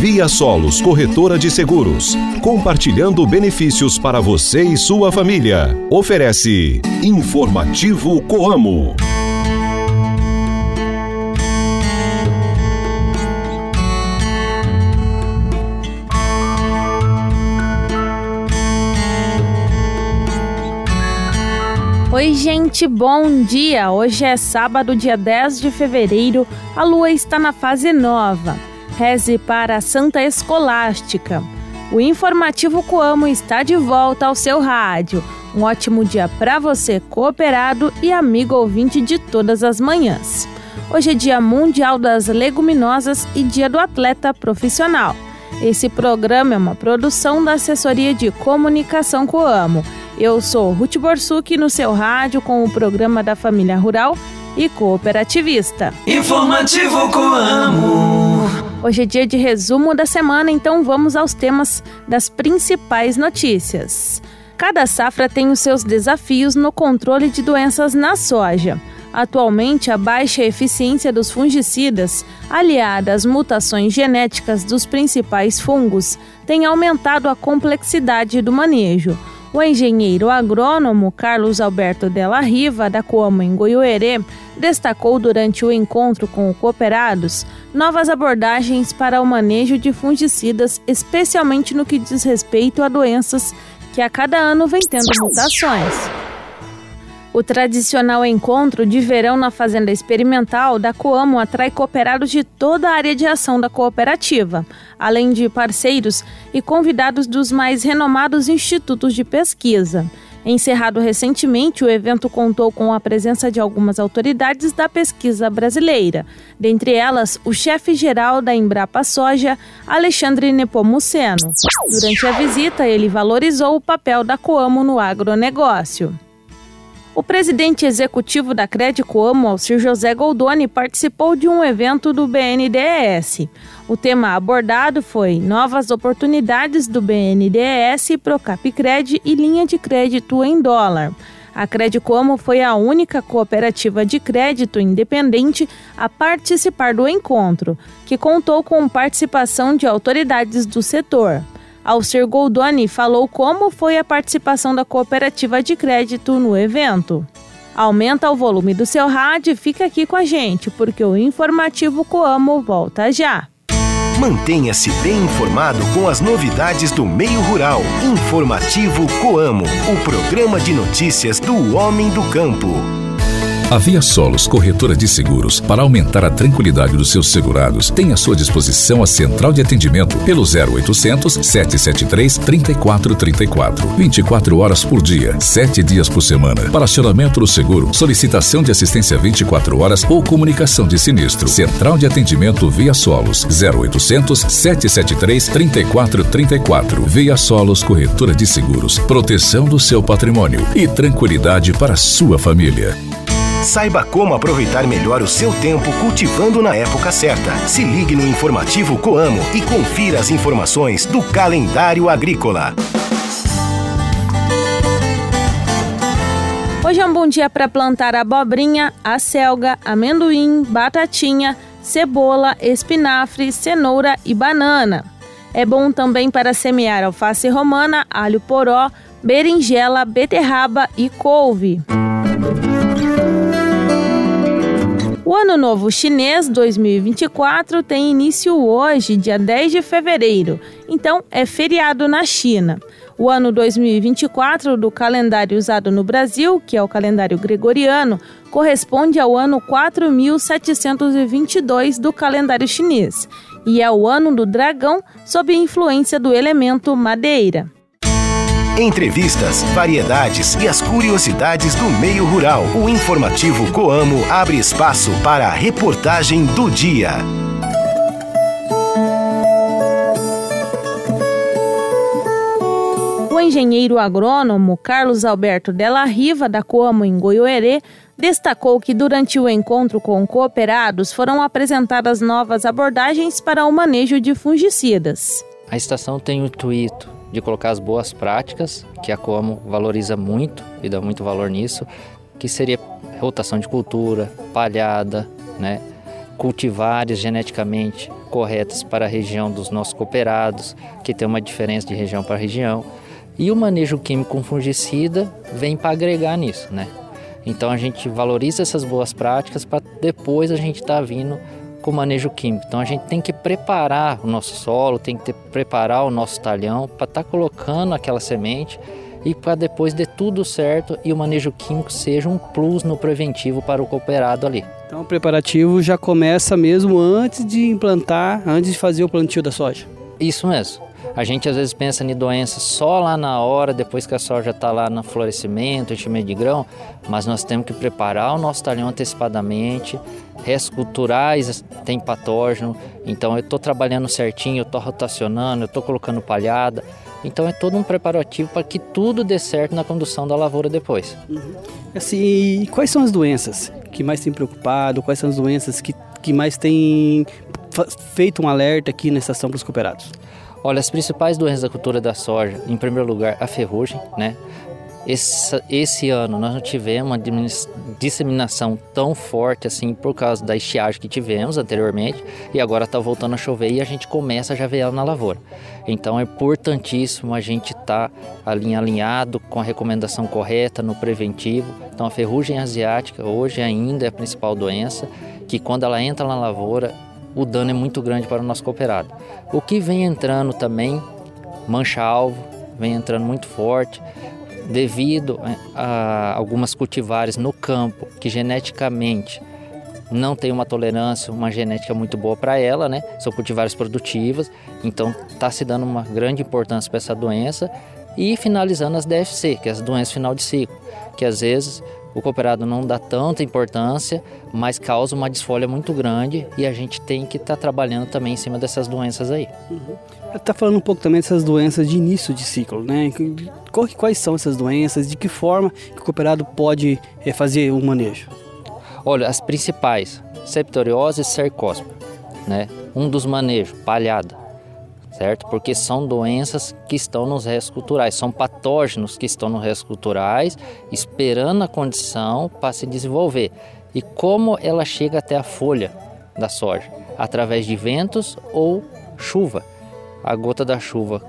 Via Solos Corretora de Seguros, compartilhando benefícios para você e sua família. Oferece Informativo Coamo. Oi, gente, bom dia! Hoje é sábado, dia 10 de fevereiro, a lua está na fase nova. Reze para a Santa Escolástica. O informativo Coamo está de volta ao seu rádio. Um ótimo dia para você, cooperado e amigo ouvinte de todas as manhãs. Hoje é Dia Mundial das Leguminosas e Dia do Atleta Profissional. Esse programa é uma produção da Assessoria de Comunicação Coamo eu sou Ruth Borsuk no seu rádio com o programa da Família Rural e Cooperativista. Informativo Coamo. Hoje é dia de resumo da semana, então vamos aos temas das principais notícias. Cada safra tem os seus desafios no controle de doenças na soja. Atualmente, a baixa eficiência dos fungicidas, aliada às mutações genéticas dos principais fungos, tem aumentado a complexidade do manejo. O engenheiro agrônomo Carlos Alberto Della Riva, da Coamo em Goiôerê, destacou durante o encontro com cooperados novas abordagens para o manejo de fungicidas, especialmente no que diz respeito a doenças que a cada ano vem tendo mutações. O tradicional encontro de verão na Fazenda Experimental da Coamo atrai cooperados de toda a área de ação da cooperativa, além de parceiros e convidados dos mais renomados institutos de pesquisa. Encerrado recentemente, o evento contou com a presença de algumas autoridades da pesquisa brasileira, dentre elas o chefe-geral da Embrapa Soja, Alexandre Nepomuceno. Durante a visita, ele valorizou o papel da Coamo no agronegócio. O presidente executivo da Credicoamo, Alcir José Goldoni, participou de um evento do BNDES. O tema abordado foi novas oportunidades do BNDES, Procapcred e linha de crédito em dólar. A Credicoamo foi a única cooperativa de crédito independente a participar do encontro, que contou com participação de autoridades do setor. Alcir Goldoni falou como foi a participação da cooperativa de crédito no evento. Aumenta o volume do seu rádio e fica aqui com a gente, porque o informativo Coamo volta já. Mantenha-se bem informado com as novidades do meio rural. Informativo Coamo, o programa de notícias do homem do campo. A Via Solos Corretora de Seguros, para aumentar a tranquilidade dos seus segurados, tem à sua disposição a central de atendimento pelo 0800 773 3434. 24 horas por dia, 7 dias por semana. Para acionamento do seguro, solicitação de assistência 24 horas ou comunicação de sinistro. Central de atendimento Via Solos 0800 773 3434. Via Solos Corretora de Seguros. Proteção do seu patrimônio e tranquilidade para sua família. Saiba como aproveitar melhor o seu tempo cultivando na época certa. Se ligue no informativo Coamo e confira as informações do calendário agrícola. Hoje é um bom dia para plantar abobrinha, acelga, amendoim, batatinha, cebola, espinafre, cenoura e banana. É bom também para semear alface romana, alho poró, berinjela, beterraba e couve. O Ano Novo Chinês 2024 tem início hoje, dia 10 de fevereiro, então é feriado na China. O ano 2024 do calendário usado no Brasil, que é o calendário gregoriano, corresponde ao ano 4722 do calendário chinês e é o ano do dragão sob influência do elemento madeira. Entrevistas, variedades e as curiosidades do meio rural. O informativo Coamo abre espaço para a reportagem do dia. O engenheiro agrônomo Carlos Alberto Della Riva, da Coamo em Goiôerê, destacou que durante o encontro com cooperados foram apresentadas novas abordagens para o manejo de fungicidas. A estação tem o intuito de colocar as boas práticas, que a Como valoriza muito e dá muito valor nisso, que seria rotação de cultura, palhada, né? cultivares geneticamente corretas para a região dos nossos cooperados, que tem uma diferença de região para região. E o manejo químico com fungicida vem para agregar nisso, né? Então a gente valoriza essas boas práticas para depois a gente estar tá vindo com manejo químico. Então a gente tem que preparar o nosso solo, tem que ter, preparar o nosso talhão para estar tá colocando aquela semente e para depois de tudo certo e o manejo químico seja um plus no preventivo para o cooperado ali. Então o preparativo já começa mesmo antes de implantar, antes de fazer o plantio da soja. Isso mesmo. A gente às vezes pensa em doenças só lá na hora, depois que a soja está lá no florescimento, enchimento de grão, mas nós temos que preparar o nosso talhão antecipadamente, restos culturais tem patógeno, então eu estou trabalhando certinho, eu estou rotacionando, eu estou colocando palhada, então é todo um preparativo para que tudo dê certo na condução da lavoura depois. Uhum. Assim, quais são as doenças que mais têm preocupado? Quais são as doenças que, que mais têm feito um alerta aqui na estação para os cooperados? Olha, as principais doenças da cultura da soja, em primeiro lugar, a ferrugem, né? Esse, esse ano nós não tivemos uma disseminação tão forte assim por causa da estiagem que tivemos anteriormente e agora está voltando a chover e a gente começa a já ver ela na lavoura. Então é importantíssimo a gente estar tá alinhado com a recomendação correta no preventivo. Então a ferrugem asiática hoje ainda é a principal doença que quando ela entra na lavoura o dano é muito grande para o nosso cooperado. O que vem entrando também, mancha-alvo, vem entrando muito forte, devido é, a algumas cultivares no campo que geneticamente não tem uma tolerância, uma genética muito boa para ela, né? São cultivares produtivas, então está se dando uma grande importância para essa doença e finalizando as DFC, que é as doenças final de ciclo, que às vezes o cooperado não dá tanta importância, mas causa uma desfolha muito grande e a gente tem que estar tá trabalhando também em cima dessas doenças aí. Uhum. Está falando um pouco também dessas doenças de início de ciclo, né? Quais são essas doenças? De que forma que o cooperado pode é, fazer o manejo? Olha, as principais, septoriose e cercóspora, né? Um dos manejos, palhada certo? Porque são doenças que estão nos restos culturais, são patógenos que estão nos restos culturais, esperando a condição para se desenvolver. E como ela chega até a folha da soja? Através de ventos ou chuva. A gota da chuva,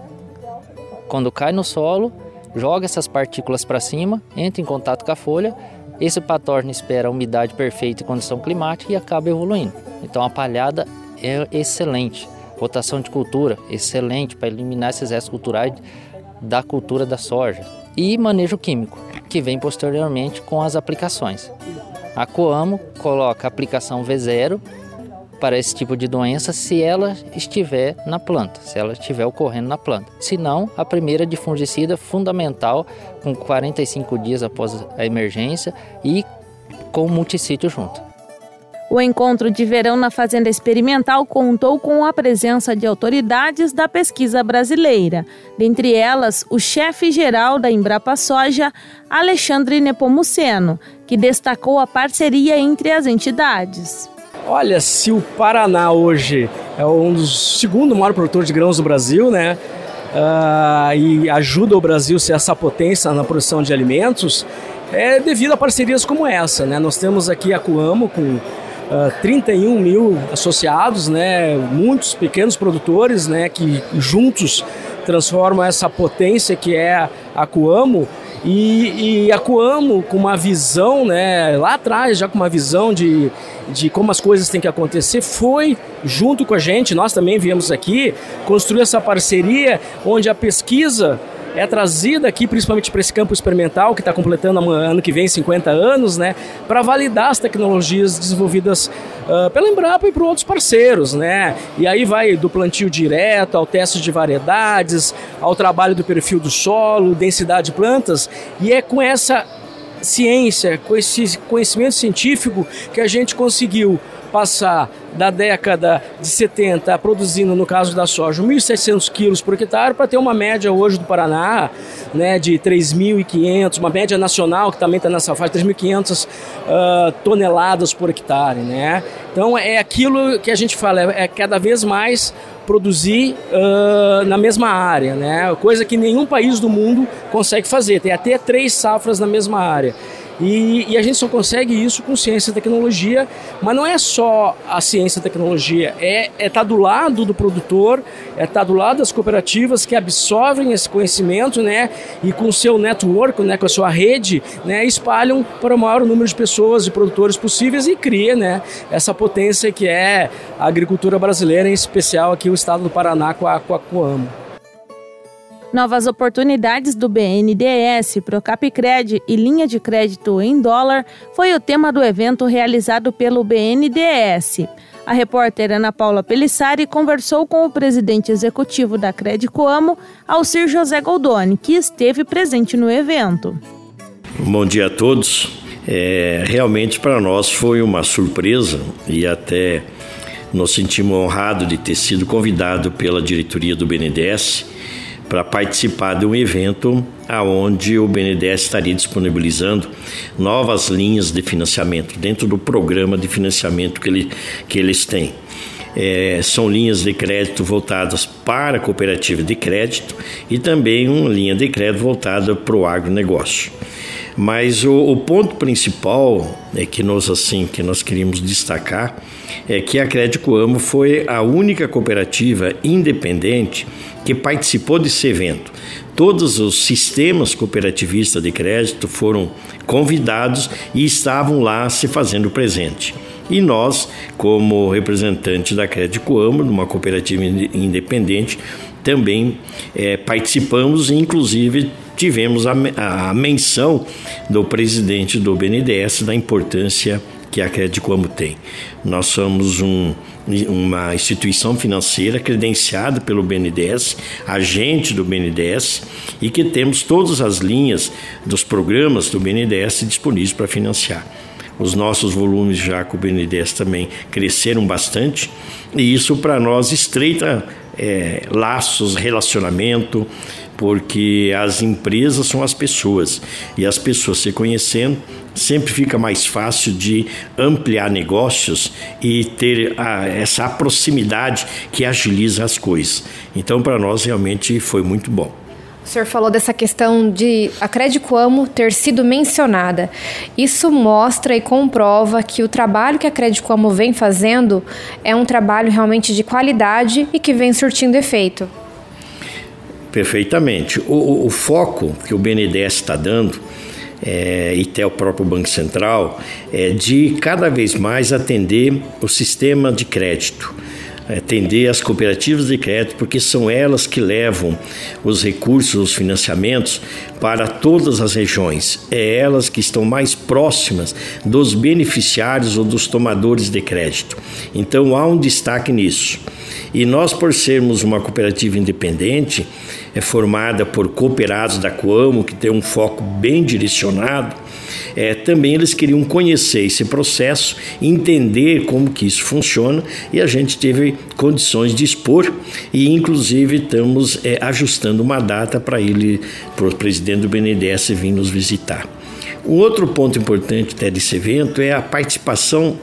quando cai no solo, joga essas partículas para cima, entra em contato com a folha, esse patógeno espera a umidade perfeita e condição climática e acaba evoluindo. Então a palhada é excelente. Rotação de cultura, excelente para eliminar esses restos culturais da cultura da soja. E manejo químico, que vem posteriormente com as aplicações. A Coamo coloca a aplicação V0 para esse tipo de doença se ela estiver na planta, se ela estiver ocorrendo na planta. Se não, a primeira de fungicida fundamental com 45 dias após a emergência e com multissítio junto. O encontro de verão na Fazenda Experimental contou com a presença de autoridades da pesquisa brasileira, dentre elas o chefe-geral da Embrapa Soja, Alexandre Nepomuceno, que destacou a parceria entre as entidades. Olha, se o Paraná hoje é um dos segundo maior produtor de grãos do Brasil, né? Uh, e ajuda o Brasil a ser essa potência na produção de alimentos, é devido a parcerias como essa, né? Nós temos aqui a Coamo com uh, ah, 31 mil associados, né, muitos pequenos produtores né, que juntos transformam essa potência que é a Coamo. E, e a Coamo com uma visão, né, lá atrás já com uma visão de, de como as coisas têm que acontecer, foi junto com a gente, nós também viemos aqui, construir essa parceria onde a pesquisa é trazida aqui principalmente para esse campo experimental que está completando ano que vem 50 anos, né, para validar as tecnologias desenvolvidas uh, pela Embrapa e por outros parceiros, né? E aí vai do plantio direto ao teste de variedades, ao trabalho do perfil do solo, densidade de plantas, e é com essa ciência, com esse conhecimento científico que a gente conseguiu passar da década de 70 produzindo, no caso da soja, 1.700 quilos por hectare para ter uma média hoje do Paraná né, de 3.500, uma média nacional que também está nessa faixa, 3.500 uh, toneladas por hectare. Né? Então é aquilo que a gente fala, é, é cada vez mais produzir uh, na mesma área, né? coisa que nenhum país do mundo consegue fazer, tem até três safras na mesma área. E, e, a gente só consegue isso com ciência e tecnologia, mas não é só a ciência e tecnologia, é estar é tá do lado do produtor, é estar tá do lado das cooperativas que absorvem esse conhecimento, né, e com o seu network, né, com a sua rede, né, espalham para o maior número de pessoas e produtores possíveis e cria, né, essa potência que é a agricultura brasileira, em especial aqui o estado do Paraná com a, com a Coamo. Novas oportunidades do BNDES, Procapcred e linha de crédito em dólar foi o tema do evento realizado pelo BNDES. A repórter Ana Paula Pelissari conversou com o presidente executivo da Credicoamo, Alcir José Goldoni, que esteve presente no evento. Bom dia a todos. É, realmente para nós foi uma surpresa e até nos sentimos honrados de ter sido convidado pela diretoria do BNDES para participar de um evento aonde o BNDES estaria disponibilizando novas linhas de financiamento dentro do programa de financiamento que, ele, que eles têm. É, são linhas de crédito voltadas para a cooperativa de crédito e também uma linha de crédito voltada para o agronegócio. Mas o, o, ponto principal é que nós assim que nós queríamos destacar é que a Crédito Amo foi a única cooperativa independente que participou desse evento. Todos os sistemas cooperativistas de crédito foram convidados e estavam lá se fazendo presente. E nós, como representante da Crédito Amo, uma cooperativa independente, também é, participamos e, inclusive, tivemos a, a menção do presidente do BNDES da importância que a Credicomo tem. Nós somos um, uma instituição financeira credenciada pelo BNDES, agente do BNDES, e que temos todas as linhas dos programas do BNDES disponíveis para financiar. Os nossos volumes já com o BNDES também cresceram bastante, e isso para nós estreita é, laços, relacionamento, porque as empresas são as pessoas e as pessoas se conhecendo sempre fica mais fácil de ampliar negócios e ter a, essa proximidade que agiliza as coisas. Então, para nós realmente foi muito bom. Senhor falou dessa questão de a Crédito Amo ter sido mencionada. Isso mostra e comprova que o trabalho que a Crédito Amo vem fazendo é um trabalho realmente de qualidade e que vem surtindo efeito. Perfeitamente. O, o, foco que o BNDES está dando, é, e até o próprio Banco Central, é de cada vez mais atender o sistema de crédito atender as cooperativas de crédito, porque são elas que levam os recursos, os financiamentos para todas as regiões. É elas que estão mais próximas dos beneficiários ou dos tomadores de crédito. Então há um destaque nisso. E nós, por sermos uma cooperativa independente, é formada por cooperados da Coamo, que tem um foco bem direcionado, é, também eles queriam conhecer esse processo, entender como que isso funciona e a gente teve condições de expor e inclusive estamos é, ajustando uma data para ele, para o presidente do BNDES vir nos visitar. Um outro ponto importante desse evento é a participação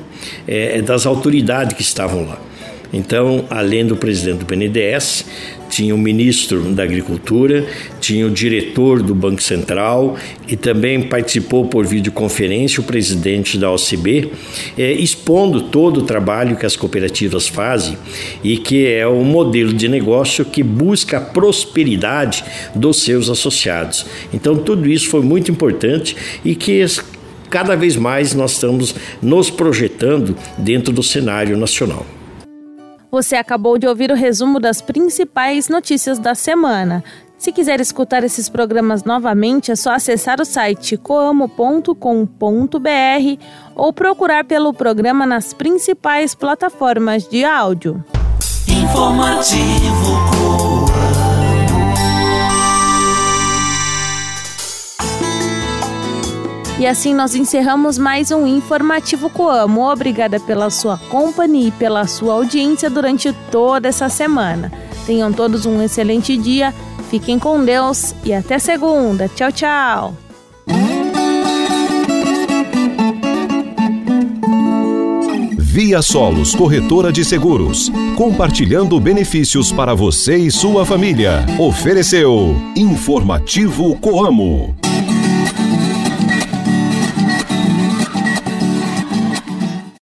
é, das autoridades que estavam lá. Então, além do presidente do BNDES, tinha o ministro da Agricultura, tinha o diretor do Banco Central e também participou por videoconferência o presidente da OCB, é, expondo todo o trabalho que as cooperativas fazem e que é um modelo de negócio que busca a prosperidade dos seus associados. Então, tudo isso foi muito importante e que cada vez mais nós estamos nos projetando dentro do cenário nacional. Você acabou de ouvir o resumo das principais notícias da semana. Se quiser escutar esses programas novamente, é só acessar o site coamo.com.br ou procurar pelo programa nas principais plataformas de áudio. Informativo E assim nós encerramos mais um Informativo Coamo. Obrigada pela sua companhia e pela sua audiência durante toda essa semana. Tenham todos um excelente dia, fiquem com Deus e até segunda. Tchau, tchau! Via Solos Corretora de Seguros, compartilhando benefícios para você e sua família. Ofereceu Informativo Coamo.